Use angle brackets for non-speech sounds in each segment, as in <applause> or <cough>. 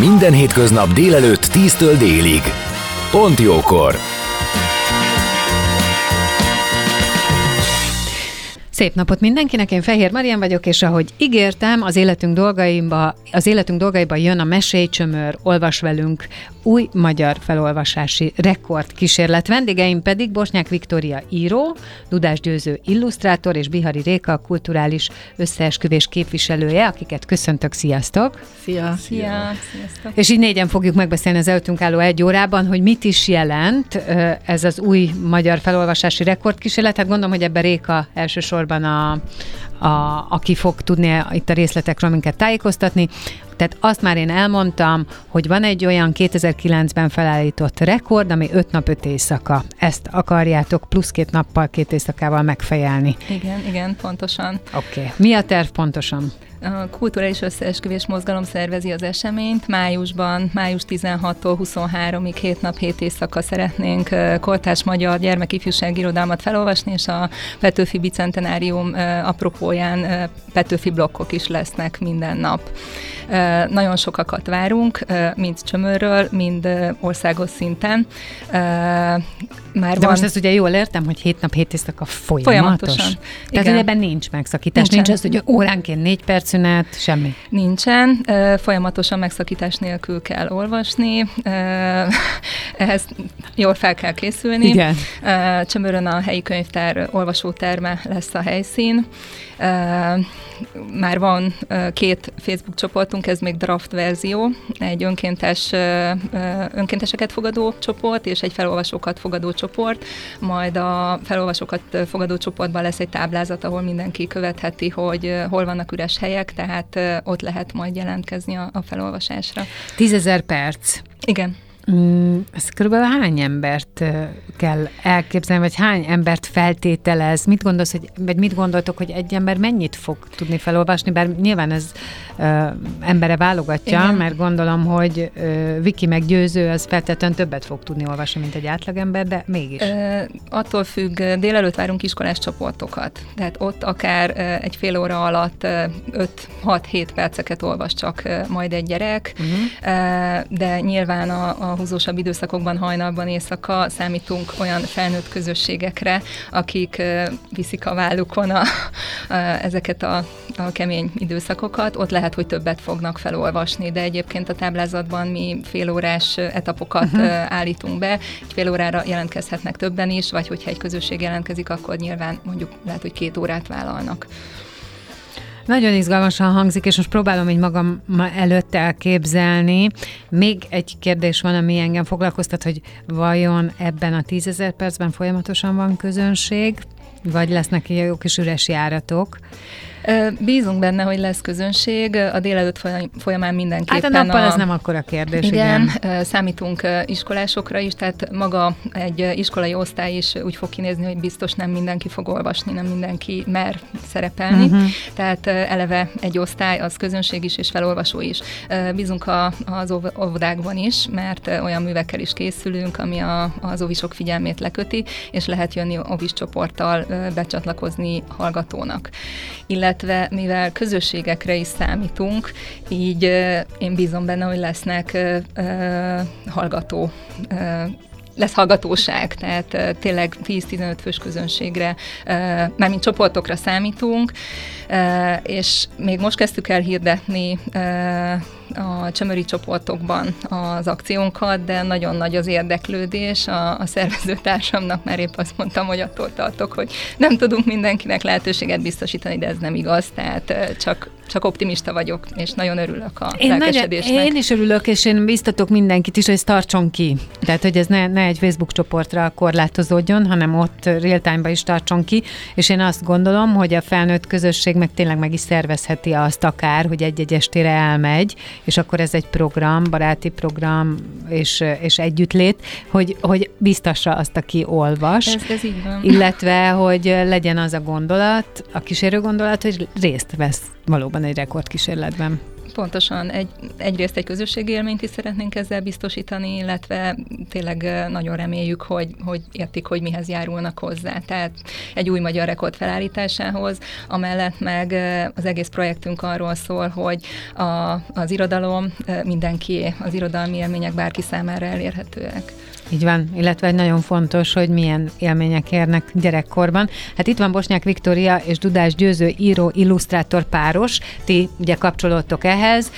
Minden hétköznap délelőtt 10-től délig. Pont jókor! Szép napot mindenkinek, én Fehér Marian vagyok, és ahogy ígértem, az életünk dolgaiba, az életünk dolgaiba jön a Mesélycsömör, olvas velünk új magyar felolvasási rekord kísérlet. Vendégeim pedig Bosnyák Viktória író, Dudás Győző illusztrátor és Bihari Réka kulturális összeesküvés képviselője, akiket köszöntök, sziasztok! Szia! Szia! Sziasztok! És így négyen fogjuk megbeszélni az előttünk álló egy órában, hogy mit is jelent ez az új magyar felolvasási rekordkísérlet. Hát gondolom, hogy ebben Réka elsősorban a, a, aki fog tudni itt a részletekről minket tájékoztatni. Tehát azt már én elmondtam, hogy van egy olyan 2009-ben felállított rekord, ami 5 nap 5 éjszaka. Ezt akarjátok plusz két nappal, két éjszakával megfejelni. Igen, igen, pontosan. Oké. Okay. Mi a terv pontosan? A Kulturális Összeesküvés Mozgalom szervezi az eseményt. Májusban, május 16-tól 23-ig, 7 nap, 7 éjszaka szeretnénk kortás magyar gyermekifjúság irodalmat felolvasni, és a Petőfi Bicentenárium apropóján Petőfi blokkok is lesznek minden nap. Nagyon sokakat várunk, mind csömörről, mind országos szinten. Már De van... most ezt ugye jól értem, hogy 7 nap, 7 éjszaka folyamatos? Folyamatosan. Tehát, hogy ebben nincs megszakítás, Nincsen. nincs az, hogy óránként négy perc szünet, semmi? Nincsen, folyamatosan megszakítás nélkül kell olvasni, ehhez jól fel kell készülni. Igen. Csömörön a helyi könyvtár olvasóterme lesz a helyszín. Már van két Facebook csoportunk, ez még draft verzió, egy önkéntes, önkénteseket fogadó csoport és egy felolvasókat fogadó csoport, majd a felolvasókat fogadó csoportban lesz egy táblázat, ahol mindenki követheti, hogy hol vannak üres helyek, tehát ott lehet majd jelentkezni a, a felolvasásra. Tízezer perc. Igen. Mm, ez körülbelül hány embert kell elképzelni, vagy hány embert feltételez? Mit gondolsz, hogy, vagy mit gondoltok, hogy egy ember mennyit fog tudni felolvasni? Bár nyilván ez ö, embere válogatja, Igen. mert gondolom, hogy ö, Viki meggyőző, az feltétlenül többet fog tudni olvasni, mint egy átlagember, de mégis. Ö, attól függ, délelőtt várunk iskolás csoportokat. Tehát ott akár ö, egy fél óra alatt 5-6-7 perceket olvas csak ö, majd egy gyerek, uh-huh. ö, de nyilván a, a húzósabb időszakokban, hajnalban, éjszaka számítunk olyan felnőtt közösségekre, akik viszik a vállukon a, a, ezeket a, a kemény időszakokat. Ott lehet, hogy többet fognak felolvasni, de egyébként a táblázatban mi félórás etapokat uh-huh. állítunk be. Egy fél órára jelentkezhetnek többen is, vagy hogyha egy közösség jelentkezik, akkor nyilván mondjuk lehet, hogy két órát vállalnak. Nagyon izgalmasan hangzik, és most próbálom így magam előtt elképzelni. Még egy kérdés van, ami engem foglalkoztat, hogy vajon ebben a tízezer percben folyamatosan van közönség, vagy lesznek jó kis üres járatok? Bízunk benne, hogy lesz közönség. A délelőtt folyamán mindenképpen... Hát a nappal a... ez nem akkor a kérdés, igen. igen. Számítunk iskolásokra is, tehát maga egy iskolai osztály is úgy fog kinézni, hogy biztos nem mindenki fog olvasni, nem mindenki mer szerepelni. Uh-huh. Tehát eleve egy osztály, az közönség is és felolvasó is. Bízunk a, az óvodákban is, mert olyan művekkel is készülünk, ami a, az óvisok figyelmét leköti, és lehet jönni óvis csoporttal becsatlakozni hallgatónak. Illetve mivel közösségekre is számítunk, így én bízom benne, hogy lesznek hallgató lesz hallgatóság, tehát tényleg 10-15 fős közönségre, mármint csoportokra számítunk, és még most kezdtük el hirdetni a csömöri csoportokban az akciónkat, de nagyon nagy az érdeklődés. A, a szervezőtársamnak már épp azt mondtam, hogy attól tartok, hogy nem tudunk mindenkinek lehetőséget biztosítani, de ez nem igaz, tehát csak, csak optimista vagyok, és nagyon örülök a én lelkesedésnek. Nagyon, én is örülök, és én biztatok mindenkit is, hogy ez tartson ki. Tehát, hogy ez ne, ne egy Facebook csoportra korlátozódjon, hanem ott real is tartson ki, és én azt gondolom, hogy a felnőtt közösség meg tényleg meg is szervezheti azt akár, hogy egy-egy estére elmegy, és akkor ez egy program, baráti program, és, és együttlét, hogy, hogy biztassa azt, aki olvas. Ez, ez így van. Illetve, hogy legyen az a gondolat, a kísérő gondolat, hogy részt vesz valóban egy rekordkísérletben. Pontosan. Egy, egyrészt egy közösségi élményt is szeretnénk ezzel biztosítani, illetve tényleg nagyon reméljük, hogy, hogy értik, hogy mihez járulnak hozzá. Tehát egy új magyar rekord felállításához, amellett meg az egész projektünk arról szól, hogy a, az irodalom mindenki, az irodalmi élmények bárki számára elérhetőek. Így van, illetve egy nagyon fontos, hogy milyen élmények érnek gyerekkorban. Hát itt van Bosnyák Viktória és Dudás Győző író, illusztrátor páros, ti ugye kapcsolódtok ehhez.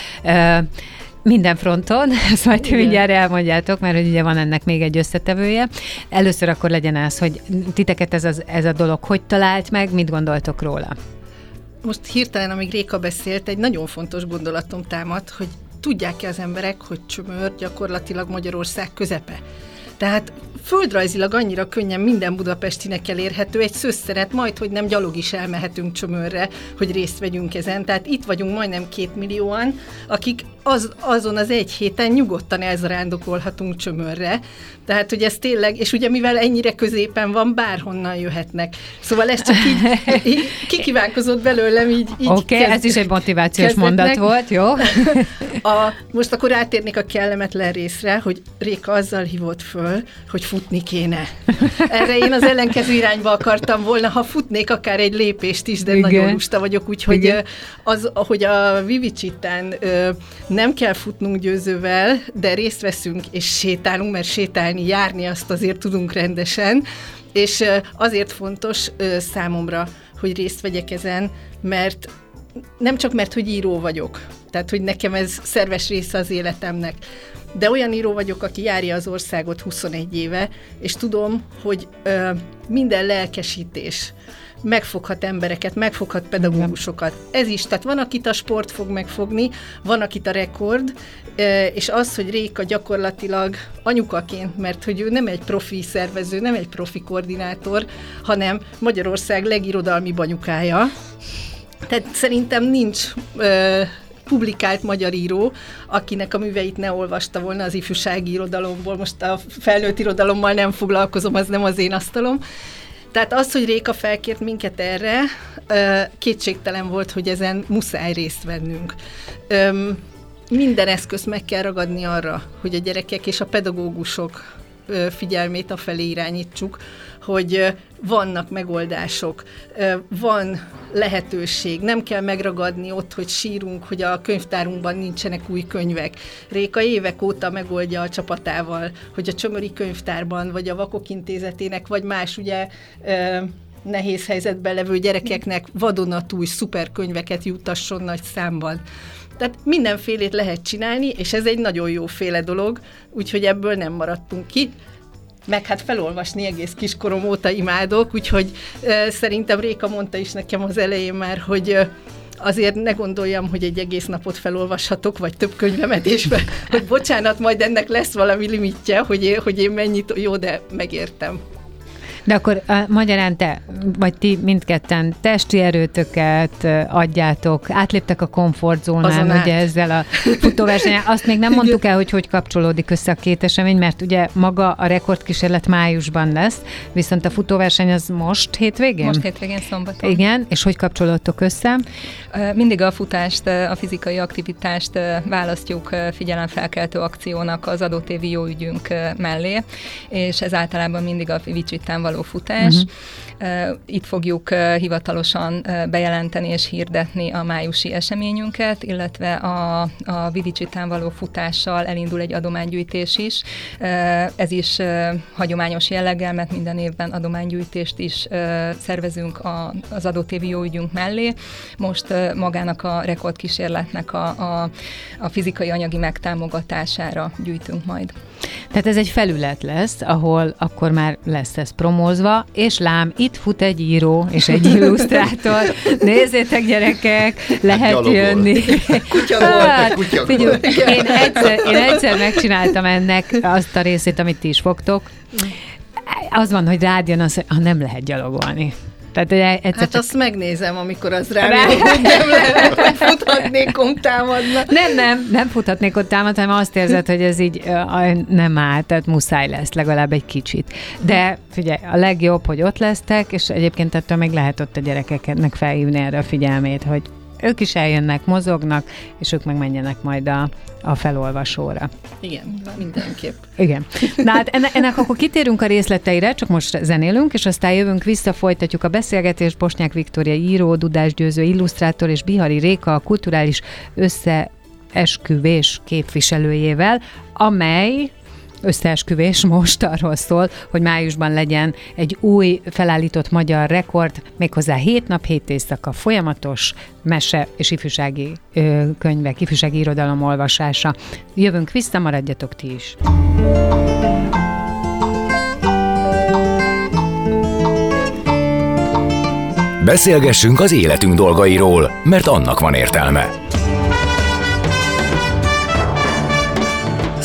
Minden fronton, <laughs> ezt majd ti mindjárt elmondjátok, mert hogy ugye van ennek még egy összetevője. Először akkor legyen az, hogy titeket ez, az, ez a dolog hogy talált meg, mit gondoltok róla? Most hirtelen, amíg Réka beszélt, egy nagyon fontos gondolatom támad, hogy tudják-e az emberek, hogy Csömör gyakorlatilag Magyarország közepe. Tehát földrajzilag annyira könnyen minden budapestinek elérhető, egy szösszeret, majd, hogy nem gyalog is elmehetünk csömörre, hogy részt vegyünk ezen. Tehát itt vagyunk majdnem két millióan, akik az, azon az egy héten nyugodtan elzarándokolhatunk csömörre. Tehát, hogy ez tényleg, és ugye mivel ennyire középen van, bárhonnan jöhetnek. Szóval ez csak így, <laughs> így kikívánkozott belőlem, így, így Oké, okay, ez is egy motivációs mondat volt, jó? <laughs> A, most akkor átérnék a kellemetlen részre, hogy Réka azzal hívott föl, hogy futni kéne. Erre én az ellenkező irányba akartam volna, ha futnék akár egy lépést is, de Igen. nagyon lusta vagyok, úgyhogy az, hogy a Vivicsitán nem kell futnunk győzővel, de részt veszünk és sétálunk, mert sétálni, járni azt azért tudunk rendesen, és azért fontos számomra, hogy részt vegyek ezen, mert nem csak mert, hogy író vagyok, tehát, hogy nekem ez szerves része az életemnek, de olyan író vagyok, aki járja az országot 21 éve, és tudom, hogy ö, minden lelkesítés, megfoghat embereket, megfoghat pedagógusokat. Ez is, tehát van, akit a sport fog megfogni, van, akit a rekord, és az, hogy Réka gyakorlatilag anyukaként, mert hogy ő nem egy profi szervező, nem egy profi koordinátor, hanem Magyarország legirodalmi banyukája. Tehát szerintem nincs publikált magyar író, akinek a műveit ne olvasta volna az ifjúsági irodalomból. Most a felnőtt irodalommal nem foglalkozom, az nem az én asztalom. Tehát az, hogy Réka felkért minket erre, kétségtelen volt, hogy ezen muszáj részt vennünk. Minden eszközt meg kell ragadni arra, hogy a gyerekek és a pedagógusok figyelmét afelé irányítsuk, hogy vannak megoldások, van lehetőség, nem kell megragadni ott, hogy sírunk, hogy a könyvtárunkban nincsenek új könyvek. Réka évek óta megoldja a csapatával, hogy a Csömöri könyvtárban, vagy a Vakok Intézetének, vagy más ugye nehéz helyzetben levő gyerekeknek vadonatúj szuperkönyveket jutasson nagy számban. Tehát mindenfélét lehet csinálni, és ez egy nagyon jó féle dolog, úgyhogy ebből nem maradtunk ki meg hát felolvasni egész kiskorom óta imádok, úgyhogy szerintem Réka mondta is nekem az elején már, hogy azért ne gondoljam, hogy egy egész napot felolvashatok, vagy több könyvemet, és <laughs> hogy bocsánat, majd ennek lesz valami limitje, hogy én, hogy én mennyit, jó, de megértem. De akkor a, magyarán te, vagy ti mindketten testi erőtöket adjátok, átléptek a komfortzónán, ugye át. ezzel a <laughs> futóversenyen. Azt még nem mondtuk el, hogy hogy kapcsolódik össze a két esemény, mert ugye maga a rekordkísérlet májusban lesz, viszont a futóverseny az most hétvégén? Most hétvégén szombaton. Igen, és hogy kapcsolódtok össze? Mindig a futást, a fizikai aktivitást választjuk figyelemfelkeltő akciónak az adott évi jó ügyünk mellé, és ez általában mindig a Vicsitán való futás. Uh-huh. Itt fogjuk hivatalosan bejelenteni és hirdetni a májusi eseményünket, illetve a, a Vidicsitán való futással elindul egy adománygyűjtés is. Ez is hagyományos jelleggel, mert minden évben adománygyűjtést is szervezünk az adott évi jóügyünk mellé. Most magának a rekordkísérletnek a, a, a fizikai anyagi megtámogatására gyűjtünk majd. Tehát ez egy felület lesz, ahol akkor már lesz ez promózva, és lám, itt fut egy író és egy illusztrátor. Nézzétek, gyerekek, lehet Gyalogol. jönni. <laughs> Kutya hát, kutya figyelj, én, egyszer, én egyszer megcsináltam ennek azt a részét, amit ti is fogtok. Az van, hogy rád jön az, ha nem lehet gyalogolni. Tehát egyszer hát csak... azt megnézem, amikor az rám hogy nem lehet, hogy futhatnék támadna. Nem, nem, nem futhatnék ott támadni, hanem azt érzed, hogy ez így nem áll, tehát muszáj lesz legalább egy kicsit. De figyelj, a legjobb, hogy ott lesztek, és egyébként ettől még lehet ott a gyerekeknek felhívni erre a figyelmét, hogy ők is eljönnek, mozognak, és ők meg menjenek majd a, a felolvasóra. Igen, mindenképp. Igen. Na hát ennek, ennek akkor kitérünk a részleteire, csak most zenélünk, és aztán jövünk vissza, folytatjuk a beszélgetést. Bosnyák Viktória író, Dudás Győző illusztrátor és Bihari Réka a kulturális összeesküvés képviselőjével, amely összeesküvés most arról szól, hogy májusban legyen egy új felállított magyar rekord, méghozzá hét nap, hét éjszaka folyamatos mese és ifjúsági ö, könyvek, ifjúsági irodalom olvasása. Jövünk vissza, maradjatok ti is. Beszélgessünk az életünk dolgairól, mert annak van értelme.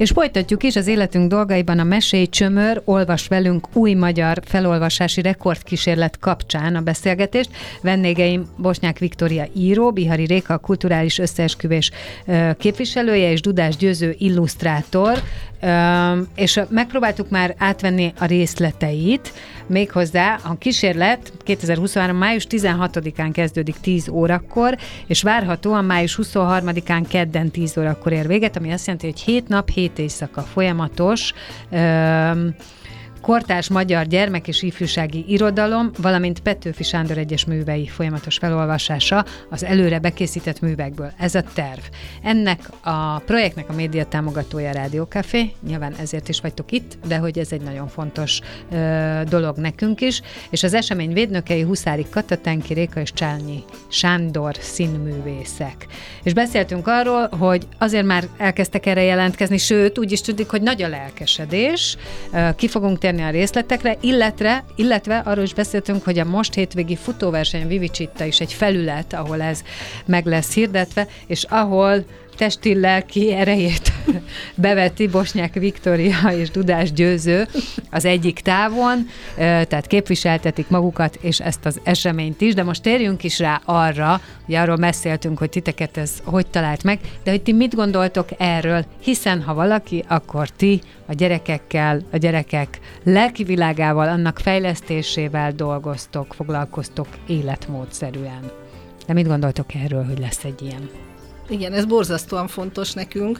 És folytatjuk is az életünk dolgaiban a Mesélj Csömör, olvas velünk új magyar felolvasási rekordkísérlet kapcsán a beszélgetést. Vendégeim Bosnyák Viktória író, Bihari Réka kulturális összeesküvés képviselője és Dudás Győző illusztrátor, és megpróbáltuk már átvenni a részleteit, méghozzá a kísérlet 2023. május 16-án kezdődik 10 órakor, és várhatóan május 23-án kedden 10 órakor ér véget, ami azt jelenti, hogy 7 nap, 7 éjszaka folyamatos kortás magyar gyermek és ifjúsági irodalom, valamint Petőfi Sándor egyes művei folyamatos felolvasása az előre bekészített művekből. Ez a terv. Ennek a projektnek a média támogatója a Rádiókafé, nyilván ezért is vagytok itt, de hogy ez egy nagyon fontos ö, dolog nekünk is, és az esemény védnökei Huszári Katatenki, Réka és Csálnyi Sándor színművészek. És beszéltünk arról, hogy azért már elkezdtek erre jelentkezni, sőt, úgy is tudik, hogy nagy a lelkesedés. Ki fogunk térni a részletekre, illetve, illetve arról is beszéltünk, hogy a most hétvégi futóverseny Vivicsitta is egy felület, ahol ez meg lesz hirdetve, és ahol testi lelki erejét <laughs> beveti Bosnyák Viktória és Dudás Győző az egyik távon, tehát képviseltetik magukat és ezt az eseményt is, de most térjünk is rá arra, hogy arról beszéltünk, hogy titeket ez hogy talált meg, de hogy ti mit gondoltok erről, hiszen ha valaki, akkor ti a gyerekekkel, a gyerekek lelki világával, annak fejlesztésével dolgoztok, foglalkoztok életmódszerűen. De mit gondoltok erről, hogy lesz egy ilyen? Igen, ez borzasztóan fontos nekünk.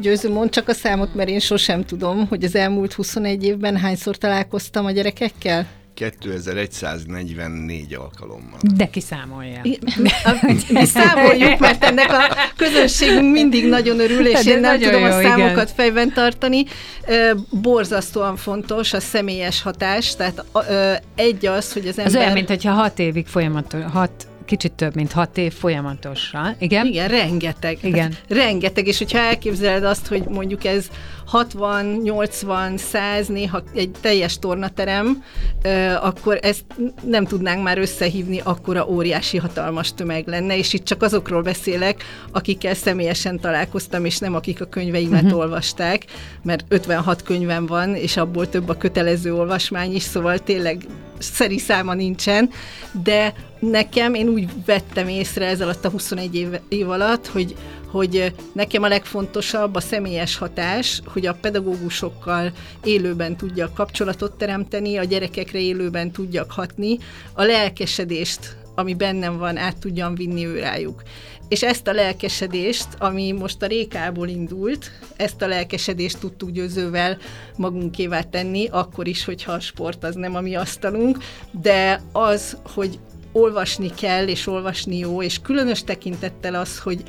Győző, mond csak a számot, mert én sosem tudom, hogy az elmúlt 21 évben hányszor találkoztam a gyerekekkel? 2144 alkalommal. De kiszámolja. Mi, mi számoljuk, mert ennek a közönségünk mindig nagyon örül, és De én nem tudom jó, a számokat igen. fejben tartani. Borzasztóan fontos a személyes hatás, tehát egy az, hogy az ember... Az olyan, mint hogyha hat évig folyamatos, hat kicsit több, mint hat év folyamatosan. Igen? Igen, rengeteg. Igen. Rengeteg, és hogyha elképzeled azt, hogy mondjuk ez 60, 80, 100, néha egy teljes tornaterem, akkor ezt nem tudnánk már összehívni, akkora óriási hatalmas tömeg lenne, és itt csak azokról beszélek, akikkel személyesen találkoztam, és nem akik a könyveimet uh-huh. olvasták, mert 56 könyvem van, és abból több a kötelező olvasmány is, szóval tényleg szeri száma nincsen, de nekem én úgy vettem észre ez alatt a 21 év, év alatt, hogy hogy nekem a legfontosabb a személyes hatás, hogy a pedagógusokkal élőben tudjak kapcsolatot teremteni, a gyerekekre élőben tudjak hatni, a lelkesedést, ami bennem van, át tudjam vinni ő rájuk. És ezt a lelkesedést, ami most a Rékából indult, ezt a lelkesedést tudtuk győzővel magunkévá tenni, akkor is, hogyha a sport az nem a mi asztalunk, de az, hogy olvasni kell, és olvasni jó, és különös tekintettel az, hogy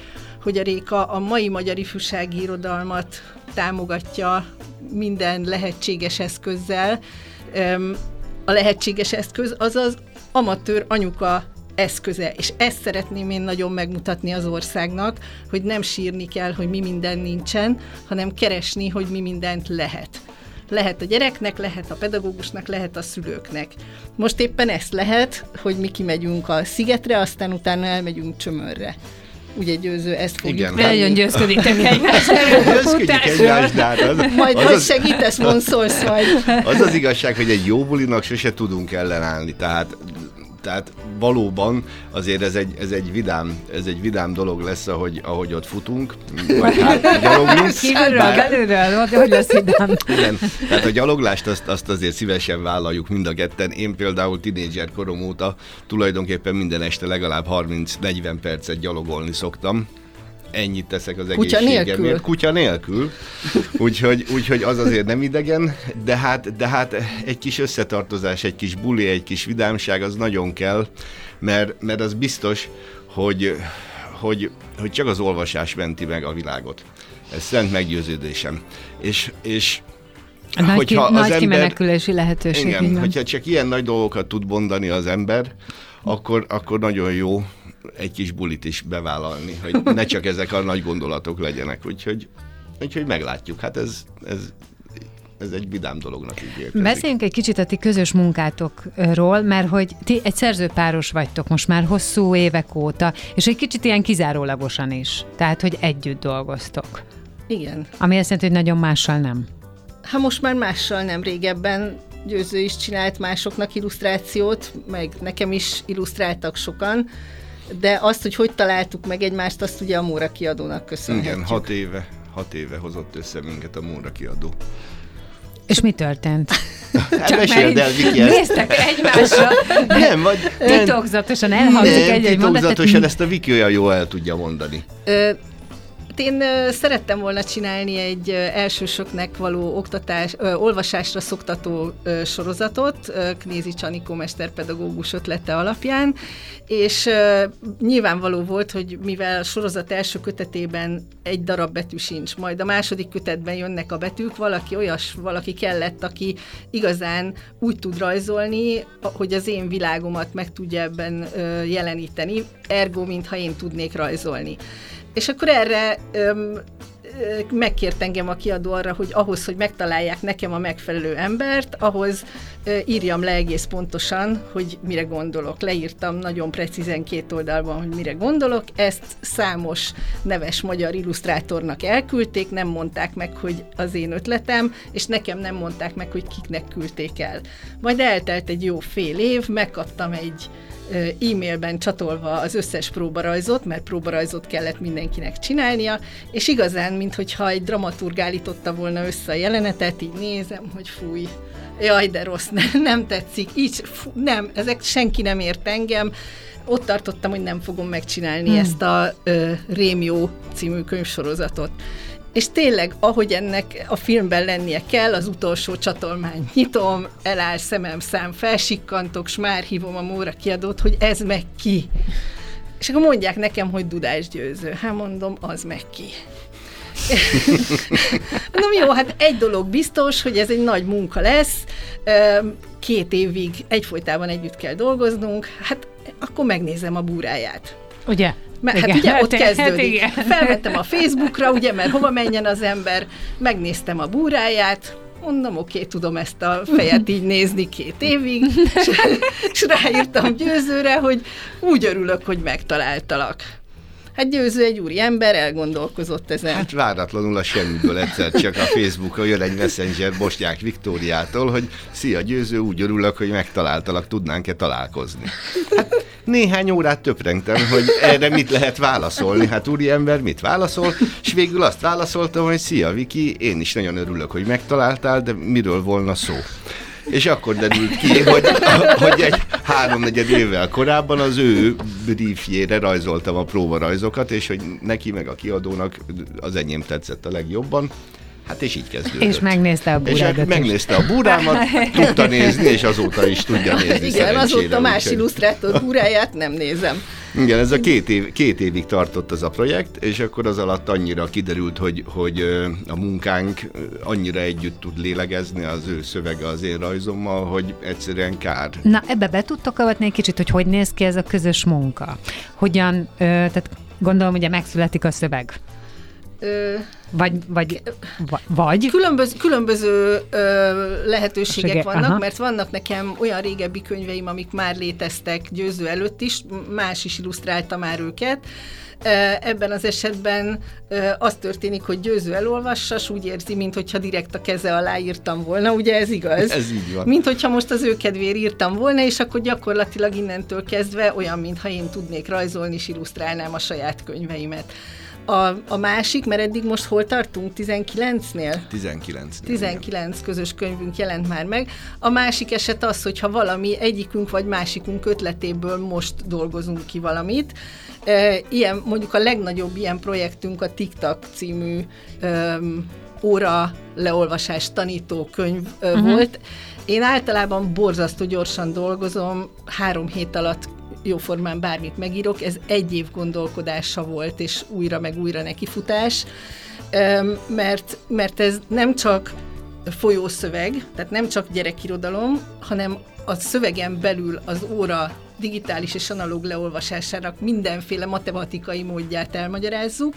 hogy a Réka a mai magyar ifjúsági irodalmat támogatja minden lehetséges eszközzel. A lehetséges eszköz az az amatőr anyuka eszköze. És ezt szeretném én nagyon megmutatni az országnak, hogy nem sírni kell, hogy mi minden nincsen, hanem keresni, hogy mi mindent lehet. Lehet a gyereknek, lehet a pedagógusnak, lehet a szülőknek. Most éppen ezt lehet, hogy mi kimegyünk a szigetre, aztán utána elmegyünk csömörre ugye győző, ezt fogjuk Igen. tenni. Nagyon győzköditek <laughs> egymást. Győzködik egymást, de hát az, Majd az, hogy segítesz, mondszolsz majd. Az az igazság, hogy egy jó bulinak sose tudunk ellenállni, tehát tehát valóban azért ez egy, ez egy, vidám, ez egy vidám dolog lesz, ahogy, ahogy ott futunk, vagy <laughs> hát gyaloglunk. Kívülről, belülről, hogy lesz vidám. Igen, tehát a gyaloglást azt, azt azért szívesen vállaljuk mind a ketten. Én például tinédzser korom óta tulajdonképpen minden este legalább 30-40 percet gyalogolni szoktam ennyit teszek az Kutya egészségemért. Nélkül. Kutya nélkül. Úgyhogy, úgyhogy az azért nem idegen, de hát, de hát egy kis összetartozás, egy kis buli, egy kis vidámság az nagyon kell, mert, mert az biztos, hogy, hogy, hogy csak az olvasás menti meg a világot. Ez szent meggyőződésem. És, és nagy, hogyha ki, az nagy ember, kimenekülési lehetőség. Igen, hogyha csak ilyen nagy dolgokat tud mondani az ember, akkor, akkor nagyon jó egy kis bulit is bevállalni, hogy ne csak ezek a nagy gondolatok legyenek, úgyhogy, úgyhogy meglátjuk. Hát ez, ez, ez egy vidám dolognak ígérkezik. Beszéljünk egy kicsit a ti közös munkátokról, mert hogy ti egy szerzőpáros vagytok most már hosszú évek óta, és egy kicsit ilyen kizárólagosan is. Tehát, hogy együtt dolgoztok. Igen. Ami azt jelenti, hogy nagyon mással nem. Hát most már mással nem régebben Győző is csinált másoknak illusztrációt, meg nekem is illusztráltak sokan, de azt, hogy hogy találtuk meg egymást, azt ugye a Móra kiadónak köszönhetjük. Igen, hat éve, hat éve hozott össze minket a Móra kiadó. És mi történt? <laughs> Hát meséld el, Viki, ezt. Néztek egymásra. <laughs> Nem, vagy... Titokzatosan elhangzik egy-egy mondat. Titokzatosan ezt a Viki olyan jól el tudja mondani. Ö, én szerettem volna csinálni egy elsősöknek való oktatás, ö, olvasásra szoktató ö, sorozatot, ö, Knézi Csanikó mesterpedagógus ötlete alapján, és ö, nyilvánvaló volt, hogy mivel a sorozat első kötetében egy darab betű sincs, majd a második kötetben jönnek a betűk, valaki olyas, valaki kellett, aki igazán úgy tud rajzolni, hogy az én világomat meg tudja ebben ö, jeleníteni, ergo, mintha én tudnék rajzolni. És akkor erre öm, megkért engem a kiadó arra, hogy ahhoz, hogy megtalálják nekem a megfelelő embert, ahhoz írjam le egész pontosan, hogy mire gondolok. Leírtam nagyon precízen két oldalban, hogy mire gondolok. Ezt számos neves magyar illusztrátornak elküldték, nem mondták meg, hogy az én ötletem, és nekem nem mondták meg, hogy kiknek küldték el. Majd eltelt egy jó fél év, megkaptam egy e-mailben csatolva az összes próbarajzot, mert próbarajzot kellett mindenkinek csinálnia, és igazán, mintha egy dramaturg állította volna össze a jelenetet, így nézem, hogy fúj, jaj, de rossz, <laughs> nem, nem tetszik, így, fú, nem, ezek senki nem ért engem, ott tartottam, hogy nem fogom megcsinálni hmm. ezt a ö, Rémió című könyvsorozatot. És tényleg, ahogy ennek a filmben lennie kell, az utolsó csatolmányt nyitom, eláll szemem szám, felsikkantok, s már hívom a Móra kiadót, hogy ez meg ki. És akkor mondják nekem, hogy Dudás győző. Hát mondom, az meg ki. <laughs> mondom, jó, hát egy dolog biztos, hogy ez egy nagy munka lesz, két évig egyfolytában együtt kell dolgoznunk, hát akkor megnézem a búráját. Ugye? Mert hát ugye ott kezdődik. Hát Felvettem a Facebookra, ugye, mert hova menjen az ember, megnéztem a búráját, mondom, oké, okay, tudom ezt a fejet így nézni két évig, <laughs> és, és ráírtam győzőre, hogy úgy örülök, hogy megtaláltalak. Hát győző egy úri ember, elgondolkozott ezen. Hát váratlanul a semmiből egyszer csak a Facebookon jön egy messenger Bosnyák Viktóriától, hogy szia győző, úgy örülök, hogy megtaláltalak, tudnánk-e találkozni. Hát néhány órát töprengtem, hogy erre mit lehet válaszolni. Hát úri ember mit válaszol, és végül azt válaszoltam, hogy szia Viki, én is nagyon örülök, hogy megtaláltál, de miről volna szó? És akkor derült ki, hogy, hogy egy háromnegyed évvel korábban az ő briefjére rajzoltam a próbarajzokat, és hogy neki meg a kiadónak az enyém tetszett a legjobban. Hát és így kezdődött. És megnézte a búrámat. És megnézte a búrámat, <laughs> tudta nézni, és azóta is tudja nézni Igen, azóta más úgy, illusztrátor búráját nem nézem. Igen, ez a két, év, két évig tartott az a projekt, és akkor az alatt annyira kiderült, hogy, hogy a munkánk annyira együtt tud lélegezni az ő szövege az én rajzommal, hogy egyszerűen kár. Na, ebbe be tudtok avatni egy kicsit, hogy hogy néz ki ez a közös munka? Hogyan, tehát gondolom, ugye megszületik a szöveg. Ö, vagy, vagy, vagy? Különböző, különböző ö, lehetőségek Sege, vannak, aha. mert vannak nekem olyan régebbi könyveim, amik már léteztek győző előtt is, más is illusztrálta már őket. Ebben az esetben az történik, hogy győző elolvassa, s úgy érzi, mintha direkt a keze alá írtam volna, ugye ez igaz? Ez így van. Mint hogyha most az ő kedvéért írtam volna, és akkor gyakorlatilag innentől kezdve olyan, mintha én tudnék rajzolni, és illusztrálnám a saját könyveimet. A, a másik, mert eddig most hol tartunk? 19-nél? 19 19 közös könyvünk jelent már meg. A másik eset az, hogyha valami egyikünk vagy másikunk ötletéből most dolgozunk ki valamit. Ilyen, mondjuk a legnagyobb ilyen projektünk a TikTok című um, óra leolvasás tanító könyv uh-huh. volt. Én általában borzasztó gyorsan dolgozom, három hét alatt jóformán bármit megírok, ez egy év gondolkodása volt, és újra meg újra nekifutás, mert, mert ez nem csak folyószöveg, tehát nem csak gyerekirodalom, hanem a szövegen belül az óra digitális és analóg leolvasásának mindenféle matematikai módját elmagyarázzuk,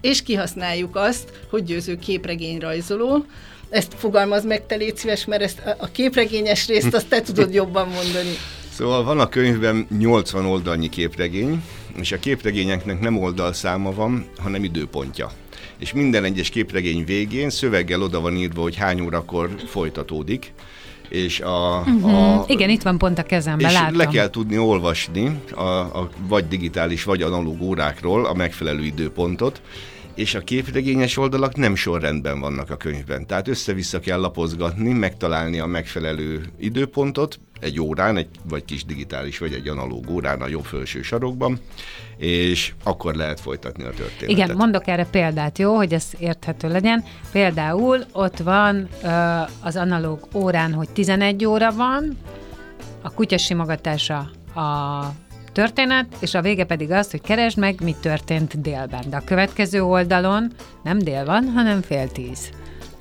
és kihasználjuk azt, hogy győző képregényrajzoló, ezt fogalmaz meg, te légy szíves, mert ezt a képregényes részt azt te tudod jobban mondani. Szóval van a könyvben 80 oldalnyi képregény, és a képregényeknek nem oldalszáma van, hanem időpontja. És minden egyes képregény végén szöveggel oda van írva, hogy hány órakor folytatódik, és a, uh-huh. a... Igen, itt van pont a kezemben, és látom. le kell tudni olvasni a, a vagy digitális, vagy analóg órákról a megfelelő időpontot, és a képregényes oldalak nem sorrendben vannak a könyvben. Tehát össze-vissza kell lapozgatni, megtalálni a megfelelő időpontot, egy órán, egy vagy kis digitális, vagy egy analóg órán a jobb felső sarokban, és akkor lehet folytatni a történetet. Igen, mondok erre példát, jó, hogy ez érthető legyen. Például ott van ö, az analóg órán, hogy 11 óra van, a kutya simogatása a történet, és a vége pedig az, hogy keresd meg, mi történt délben. De a következő oldalon nem dél van, hanem fél tíz.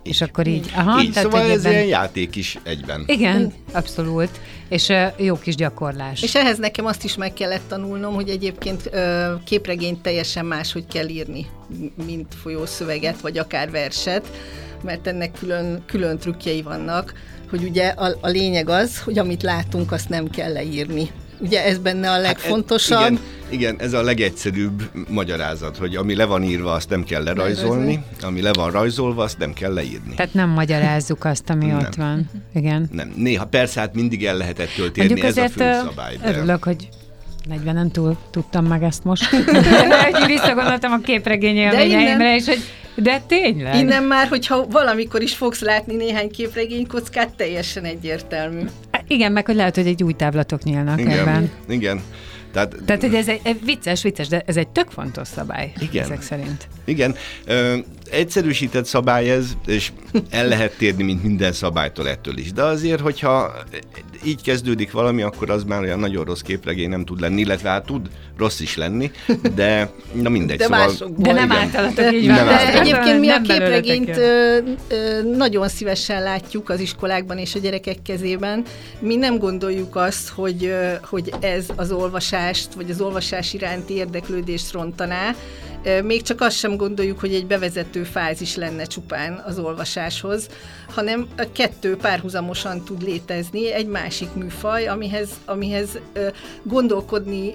És akkor így, aha. Így, tehát szóval ez ebben... ilyen játék is egyben. Igen, abszolút. És uh, jó kis gyakorlás. És ehhez nekem azt is meg kellett tanulnom, hogy egyébként uh, képregényt teljesen máshogy kell írni, mint folyószöveget, vagy akár verset, mert ennek külön, külön trükkjei vannak, hogy ugye a, a lényeg az, hogy amit látunk, azt nem kell leírni. Ugye ez benne a legfontosabb. Hát, igen, igen, ez a legegyszerűbb magyarázat, hogy ami le van írva, azt nem kell lerajzolni, ami le van rajzolva, azt nem kell leírni. Tehát nem magyarázzuk azt, ami nem. ott van. Igen. Nem, néha persze, hát mindig el lehetett töltérni, ez a főszabály. De... Örülök, hogy 40-en túl tudtam meg ezt most. <laughs> visszagondoltam a képregény élményeimre, és hogy de tényleg. Innen már, hogyha valamikor is fogsz látni néhány képregénykockát, teljesen egyértelmű. Igen, meg hogy lehet, hogy egy új távlatok nyílnak igen, ebben. Igen. Tehát, Tehát, hogy ez egy vicces, vicces, de ez egy tök fontos szabály, igen, ezek szerint. Igen. Ö, egyszerűsített szabály ez, és el lehet térni, mint minden szabálytól ettől is. De azért, hogyha így kezdődik valami, akkor az már olyan nagyon rossz képregény nem tud lenni, illetve hát tud rossz is lenni, de na mindegy. De, szóval, de nem általatok így van. De egyébként mi a képregényt ö, ö, nagyon szívesen látjuk az iskolákban és a gyerekek kezében. Mi nem gondoljuk azt, hogy, ö, hogy ez az olvasást, vagy az olvasás iránti érdeklődést rontaná, még csak azt sem gondoljuk, hogy egy bevezető fázis lenne csupán az olvasáshoz, hanem a kettő párhuzamosan tud létezni, egy másik műfaj, amihez, amihez gondolkodni,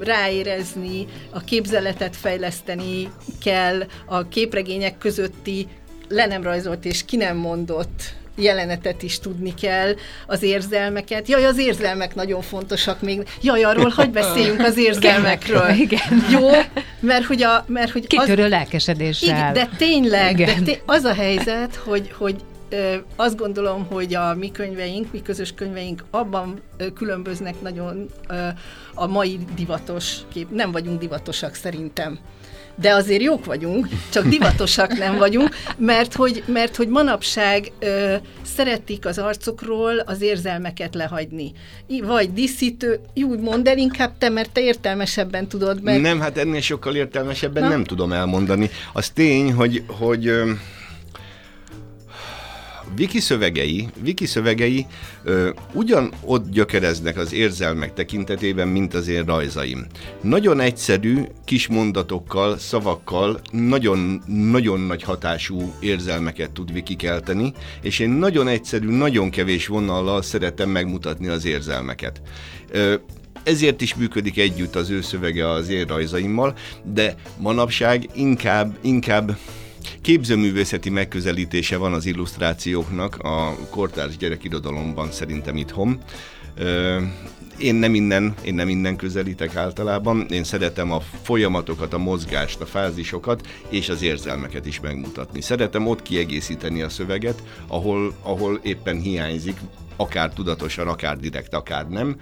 ráérezni, a képzeletet fejleszteni kell, a képregények közötti le nem rajzolt és ki nem mondott jelenetet is tudni kell, az érzelmeket. Jaj, az érzelmek nagyon fontosak még. Jaj, arról hogy beszéljünk az <laughs> érzelmekről. Igen. Jó, mert hogy, a, mert hogy Kitörő az... lelkesedéssel. Igen, de tényleg, igen. de té- az a helyzet, hogy, hogy azt gondolom, hogy a mi könyveink, mi közös könyveink abban különböznek nagyon a mai divatos kép. Nem vagyunk divatosak szerintem de azért jók vagyunk, csak divatosak nem vagyunk, mert hogy, mert hogy manapság ö, szeretik az arcokról az érzelmeket lehagyni. Vagy diszítő, úgy mondd el inkább te, mert te értelmesebben tudod meg. Nem, hát ennél sokkal értelmesebben Na? nem tudom elmondani. Az tény, hogy, hogy Viki szövegei, Viki szövegei ö, ugyan ott gyökereznek az érzelmek tekintetében, mint az én rajzaim. Nagyon egyszerű, kis mondatokkal, szavakkal nagyon, nagyon nagy hatású érzelmeket tud Viki kelteni, és én nagyon egyszerű, nagyon kevés vonallal szeretem megmutatni az érzelmeket. Ö, ezért is működik együtt az ő szövege az én rajzaimmal, de manapság inkább, inkább képzőművészeti megközelítése van az illusztrációknak a kortárs gyerekirodalomban szerintem itthon. Én nem innen, én nem innen közelítek általában, én szeretem a folyamatokat, a mozgást, a fázisokat és az érzelmeket is megmutatni. Szeretem ott kiegészíteni a szöveget, ahol, ahol éppen hiányzik, akár tudatosan, akár direkt, akár nem.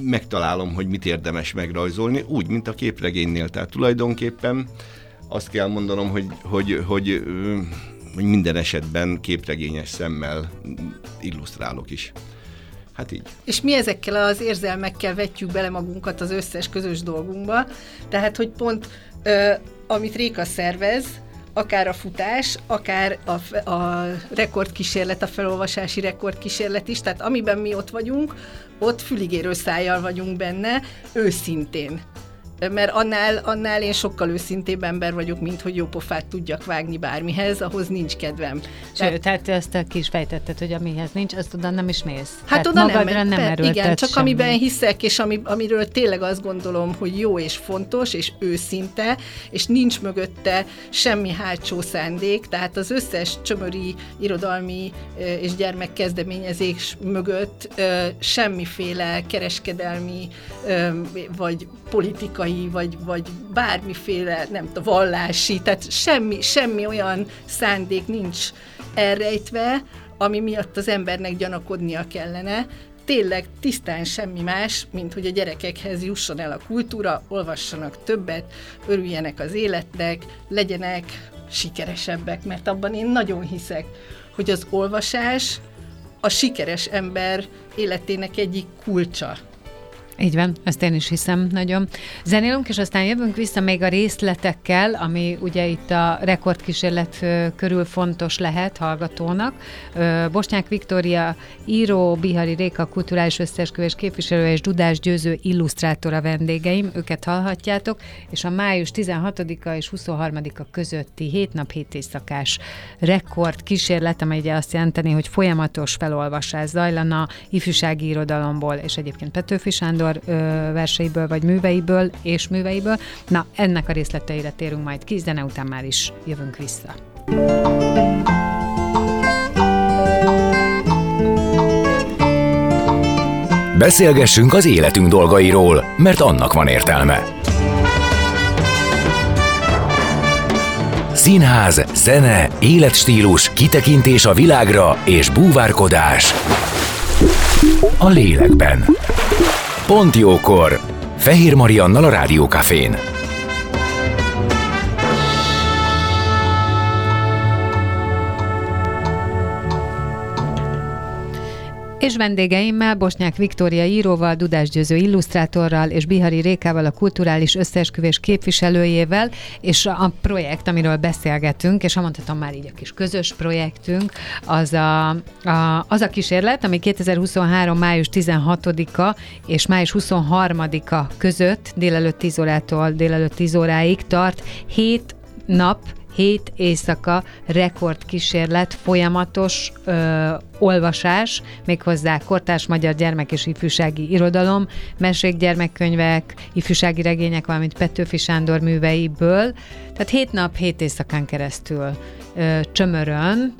Megtalálom, hogy mit érdemes megrajzolni, úgy, mint a képregénynél. Tehát tulajdonképpen azt kell mondanom, hogy, hogy, hogy, hogy minden esetben képregényes szemmel illusztrálok is. Hát így. És mi ezekkel az érzelmekkel vetjük bele magunkat az összes közös dolgunkba. Tehát, hogy pont ö, amit Réka szervez, akár a futás, akár a, a rekordkísérlet, a felolvasási rekordkísérlet is, tehát amiben mi ott vagyunk, ott füligérő szájjal vagyunk benne, őszintén mert annál, annál én sokkal őszintébb ember vagyok, mint hogy jó pofát tudjak vágni bármihez, ahhoz nincs kedvem. Sőt, tehát ezt ki is fejtetted, hogy amihez nincs, azt oda nem is mész. Hát tehát oda nem, nem per, Igen, csak semmi. amiben hiszek, és ami, amiről tényleg azt gondolom, hogy jó és fontos, és őszinte, és nincs mögötte semmi hátsó szándék, tehát az összes csömöri irodalmi és gyermekkezdeményezés mögött semmiféle kereskedelmi vagy politikai politikai, vagy, vagy bármiféle, nem tudom, vallási, tehát semmi, semmi olyan szándék nincs elrejtve, ami miatt az embernek gyanakodnia kellene, tényleg tisztán semmi más, mint hogy a gyerekekhez jusson el a kultúra, olvassanak többet, örüljenek az életnek, legyenek sikeresebbek, mert abban én nagyon hiszek, hogy az olvasás a sikeres ember életének egyik kulcsa. Így van, ezt én is hiszem nagyon. Zenélünk, és aztán jövünk vissza még a részletekkel, ami ugye itt a rekordkísérlet körül fontos lehet hallgatónak. Bosnyák Viktória író, Bihari Réka kulturális összeesküvés képviselő és Dudás Győző illusztrátora vendégeim, őket hallhatjátok, és a május 16-a és 23-a közötti 7 nap 7 éjszakás rekordkísérlet, amely ugye azt jelenteni, hogy folyamatos felolvasás zajlana ifjúsági irodalomból, és egyébként Petőfi Sándor Sándor verseiből, vagy műveiből és műveiből. Na, ennek a részleteire térünk majd ki, zene után már is jövünk vissza. Beszélgessünk az életünk dolgairól, mert annak van értelme. Színház, zene, életstílus, kitekintés a világra és búvárkodás a lélekben. Pont jókor! Fehér Mariannal a Rádiókafén. És vendégeimmel Bosnyák Viktória íróval, Dudás Győző illusztrátorral és Bihari Rékával a kulturális összeesküvés képviselőjével, és a projekt, amiről beszélgetünk, és mondhatom már így a kis közös projektünk, az a, a, az a kísérlet, ami 2023. május 16-a és május 23-a között délelőtt 10 órától délelőtt 10 óráig tart, 7 nap hét éjszaka rekordkísérlet, folyamatos ö, olvasás, méghozzá kortás magyar gyermek és ifjúsági irodalom, mesék, gyermekkönyvek, ifjúsági regények, valamint Petőfi Sándor műveiből. Tehát hét nap, hét éjszakán keresztül ö, csömörön,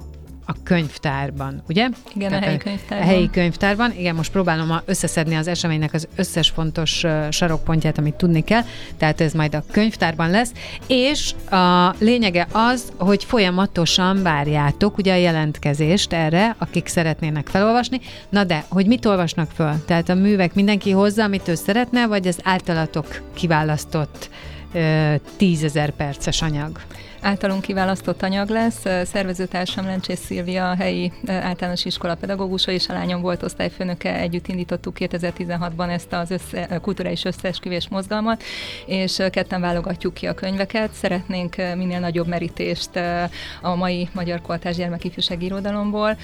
a könyvtárban, ugye? Igen, Tehát a helyi könyvtárban. A helyi könyvtárban. Igen, most próbálom összeszedni az eseménynek az összes fontos sarokpontját, amit tudni kell. Tehát ez majd a könyvtárban lesz. És a lényege az, hogy folyamatosan várjátok ugye a jelentkezést erre, akik szeretnének felolvasni. Na de, hogy mit olvasnak föl? Tehát a művek mindenki hozza, amit ő szeretne, vagy az általatok kiválasztott tízezer perces anyag? Általunk kiválasztott anyag lesz. Szervezőtársam Lencsés Szilvia, a helyi általános iskola pedagógusa és a lányom volt osztályfőnöke. Együtt indítottuk 2016-ban ezt az össze, kulturális összeesküvés mozgalmat, és ketten válogatjuk ki a könyveket. Szeretnénk minél nagyobb merítést a mai magyar kortás gyermekifjúsági irodalomból,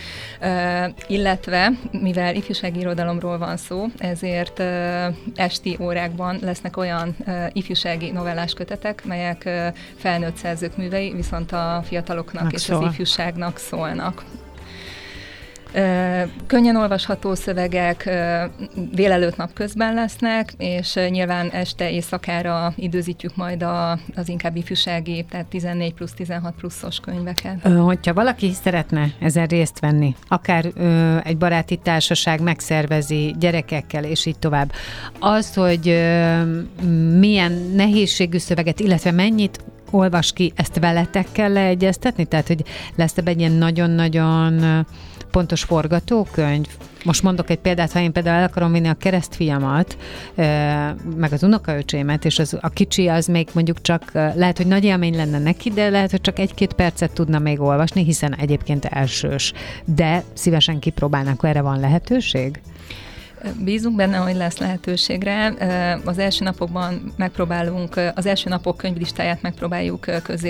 illetve mivel ifjúsági irodalomról van szó, ezért esti órákban lesznek olyan ifjúsági novellás kötetek, melyek felnőtt szerzők művei viszont a fiataloknak Meg és szól. az ifjúságnak szólnak. Könnyen olvasható szövegek délelőtt napközben lesznek, és nyilván este éjszakára időzítjük majd a, az inkább ifjúsági, tehát 14 plusz 16 pluszos könyveket. Hogyha valaki szeretne ezen részt venni, akár ö, egy baráti társaság megszervezi gyerekekkel, és így tovább, az, hogy ö, milyen nehézségű szöveget, illetve mennyit olvas ki, ezt veletek kell leegyeztetni? Tehát, hogy lesz egy ilyen nagyon-nagyon pontos forgatókönyv? Most mondok egy példát, ha én például el akarom vinni a keresztfiamat, meg az unokaöcsémet, és az, a kicsi az még mondjuk csak, lehet, hogy nagy élmény lenne neki, de lehet, hogy csak egy-két percet tudna még olvasni, hiszen egyébként elsős. De szívesen kipróbálnak, erre van lehetőség? Bízunk benne, hogy lesz lehetőségre. Az első napokban megpróbálunk, az első napok könyvlistáját megpróbáljuk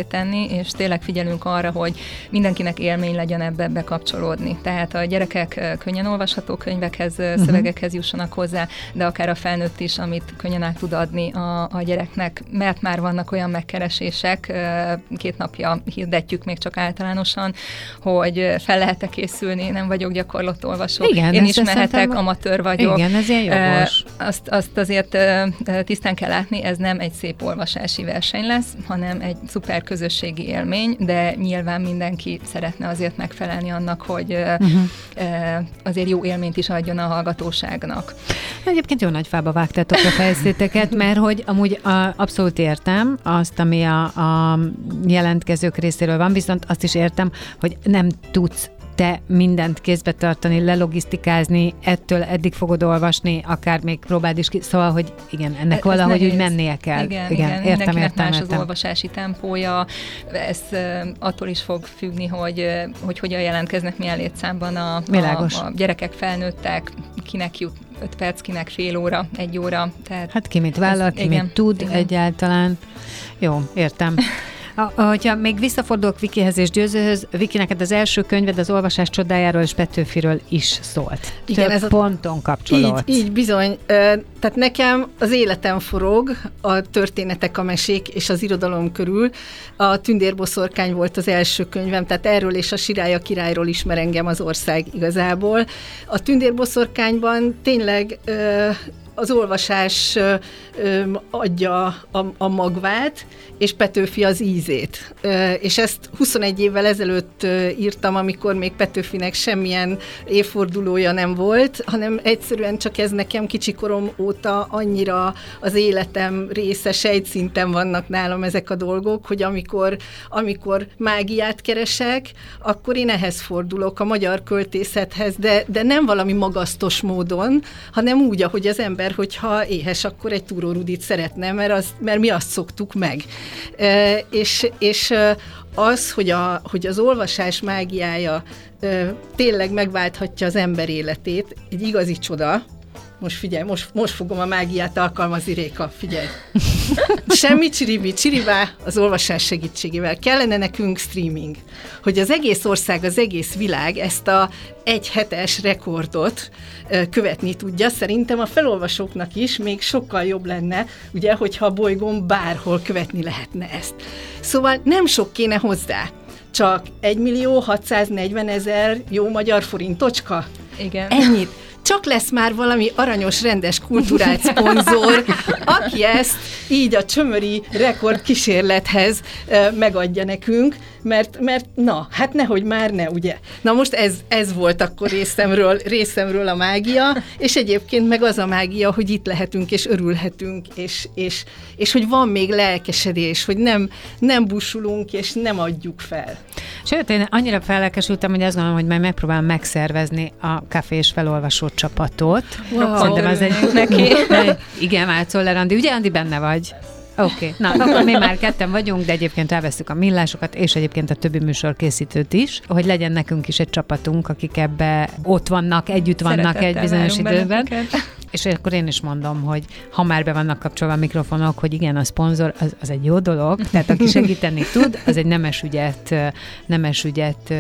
tenni, és tényleg figyelünk arra, hogy mindenkinek élmény legyen ebbe bekapcsolódni. Tehát a gyerekek könnyen olvasható könyvekhez, uh-huh. szövegekhez jussanak hozzá, de akár a felnőtt is, amit könnyen át tud adni a, a gyereknek, mert már vannak olyan megkeresések, két napja hirdetjük még csak általánosan, hogy fel lehet-e készülni, nem vagyok gyakorlott olvasó. Igen, Én is mehetek, amatőr vagyok, vagyok. Igen, ez ilyen jogos. Azt, azt azért tisztán kell látni, ez nem egy szép olvasási verseny lesz, hanem egy szuper közösségi élmény, de nyilván mindenki szeretne azért megfelelni annak, hogy uh-huh. azért jó élményt is adjon a hallgatóságnak. Egyébként jó nagy fába vágtátok a fejszéteket, mert hogy amúgy a, abszolút értem azt, ami a, a jelentkezők részéről van, viszont azt is értem, hogy nem tudsz te mindent kézbe tartani, lelogisztikázni, ettől eddig fogod olvasni, akár még próbáld is ki. Szóval, hogy igen, ennek Ez valahogy úgy mennie kell. Igen, igen, igen értem, értem, más értem. az olvasási tempója, ez attól is fog függni, hogy, hogy hogyan jelentkeznek milyen létszámban a, a, a gyerekek, felnőttek, kinek jut 5 perc, kinek fél óra, egy óra. Tehát hát ki mit vállal, ki igen, mit tud igen. egyáltalán. Jó, értem. <laughs> Ha, hogyha még visszafordulok Vikihez és Győzőhöz, Viki, neked az első könyved az olvasás csodájáról és Petőfiről is szólt. Igen, Több ez a ponton kapcsolódsz. Így, így bizony. Tehát nekem az életem forog, a történetek, a mesék és az irodalom körül. A Tündérboszorkány volt az első könyvem, tehát erről és a Sirálya királyról ismer engem az ország igazából. A Tündérboszorkányban tényleg az olvasás adja a, a magvát, és Petőfi az ízét. És ezt 21 évvel ezelőtt írtam, amikor még Petőfinek semmilyen évfordulója nem volt, hanem egyszerűen csak ez nekem kicsikorom óta annyira az életem része, sejtszinten vannak nálam ezek a dolgok, hogy amikor, amikor mágiát keresek, akkor én ehhez fordulok, a magyar költészethez, de, de nem valami magasztos módon, hanem úgy, ahogy az ember, hogyha éhes, akkor egy túrórudit szeretne, mert, az, mert mi azt szoktuk meg. E, és, és az, hogy, a, hogy az olvasás mágiája e, tényleg megválthatja az ember életét, egy igazi csoda, most figyelj, most, most fogom a mágiát alkalmazni, Réka, figyelj. <laughs> Semmi csiribi, csiribá az olvasás segítségével. Kellene nekünk streaming, hogy az egész ország, az egész világ ezt a egy hetes rekordot követni tudja. Szerintem a felolvasóknak is még sokkal jobb lenne, ugye, hogyha a bolygón bárhol követni lehetne ezt. Szóval nem sok kéne hozzá, csak 1 millió 640 ezer jó magyar forintocska. Igen. Ennyit csak lesz már valami aranyos, rendes, kulturált szponzor, aki ezt így a csömöri rekord kísérlethez megadja nekünk, mert, mert na, hát nehogy már ne, ugye. Na most ez, ez volt akkor részemről, részemről a mágia, és egyébként meg az a mágia, hogy itt lehetünk, és örülhetünk, és, és, és hogy van még lelkesedés, hogy nem, nem busulunk, és nem adjuk fel. Sőt, én annyira fellelkesültem, hogy azt gondolom, hogy majd megpróbálom megszervezni a kafés felolvasó csapatot. Wow, Szerintem az egy neki. Igen, Márcoller Andi. Ugye, Andi, benne vagy? Oké, okay. na akkor mi már ketten vagyunk, de egyébként ráveszünk a millásokat, és egyébként a többi műsor készítőt is, hogy legyen nekünk is egy csapatunk, akik ebbe ott vannak, együtt vannak egy bizonyos időben. És akkor én is mondom, hogy ha már be vannak kapcsolva a mikrofonok, hogy igen, a szponzor az, az egy jó dolog, tehát aki segíteni tud, az egy nemes ügyet, nemes ügyet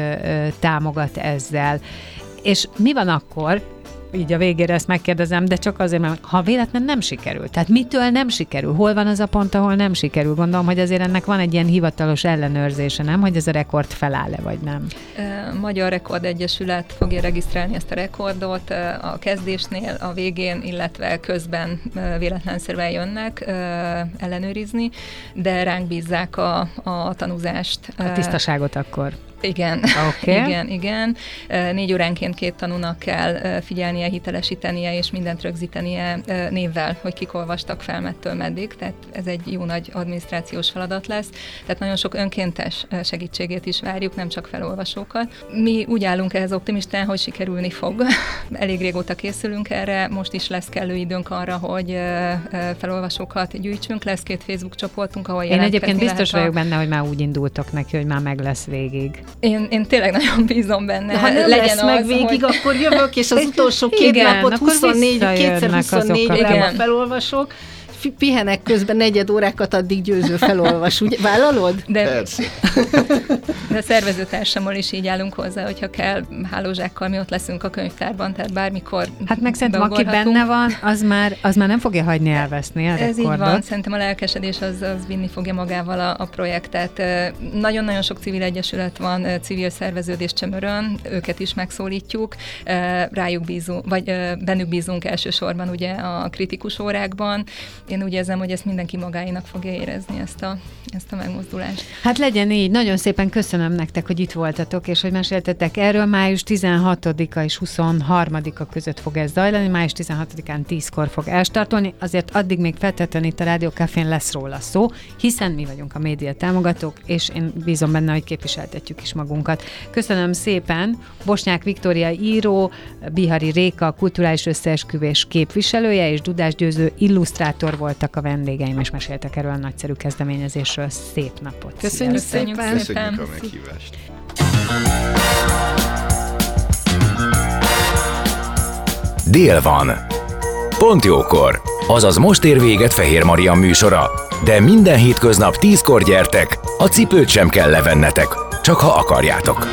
támogat ezzel. És mi van akkor, így a végére ezt megkérdezem, de csak azért, mert ha véletlen nem sikerül. Tehát mitől nem sikerül? Hol van az a pont, ahol nem sikerül? Gondolom, hogy azért ennek van egy ilyen hivatalos ellenőrzése, nem? Hogy ez a rekord feláll-e, vagy nem? Magyar Rekord Egyesület fogja regisztrálni ezt a rekordot a kezdésnél, a végén, illetve közben véletlenszerűen jönnek ellenőrizni, de ránk bízzák a, a tanúzást. A tisztaságot akkor. Igen, okay. <laughs> igen, igen. Négy óránként két tanúnak kell figyelnie, hitelesítenie és mindent rögzítenie névvel, hogy kik olvastak fel mettől meddig, tehát ez egy jó nagy adminisztrációs feladat lesz. Tehát nagyon sok önkéntes segítségét is várjuk, nem csak felolvasókat. Mi úgy állunk ehhez optimistán, hogy sikerülni fog. <laughs> Elég régóta készülünk erre, most is lesz kellő időnk arra, hogy felolvasókat gyűjtsünk. Lesz két Facebook csoportunk, ahol Én egyébként biztos vagyok a... benne, hogy már úgy indultok neki, hogy már meg lesz végig. Én, én tényleg nagyon bízom benne. De ha nem Legyen lesz az, meg végig, hogy... akkor jövök, és az <laughs> utolsó két igen, napot 24, kétszer 24 órában felolvasok, pihenek közben negyed órákat addig győző felolvas, úgy vállalod? De, Persze. <laughs> De a szervezőtársammal is így állunk hozzá, hogyha kell hálózsákkal, mi ott leszünk a könyvtárban, tehát bármikor Hát meg szerintem, aki benne van, az már, az már nem fogja hagyni elveszni a Ez így van, szerintem a lelkesedés az, az vinni fogja magával a, a projektet. Nagyon-nagyon sok civil egyesület van, civil szerveződés Csömörön, őket is megszólítjuk, rájuk bízunk, vagy bennük bízunk elsősorban ugye a kritikus órákban, én úgy érzem, hogy ezt mindenki magáinak fogja érezni, ezt a, ezt a megmozdulást. Hát legyen így. Nagyon szépen köszönöm nektek, hogy itt voltatok, és hogy meséltetek erről. Május 16-a és 23-a között fog ez zajlani. Május 16-án 10-kor fog elstartolni. Azért addig még feltétlenül itt a Rádió Cafén lesz róla szó, hiszen mi vagyunk a média támogatók, és én bízom benne, hogy képviseltetjük is magunkat. Köszönöm szépen. Bosnyák Viktória író, Bihari Réka, kulturális összeesküvés képviselője, és Dudás Győző illusztrátor voltak a vendégeim, és meséltek erről a nagyszerű kezdeményezésről. Szép napot! Köszönjük, Köszönjük szépen! Köszönjük a meghívást! Dél van. Pont jókor. Azaz most ér véget Fehér Maria műsora. De minden hétköznap tízkor gyertek, a cipőt sem kell levennetek, csak ha akarjátok.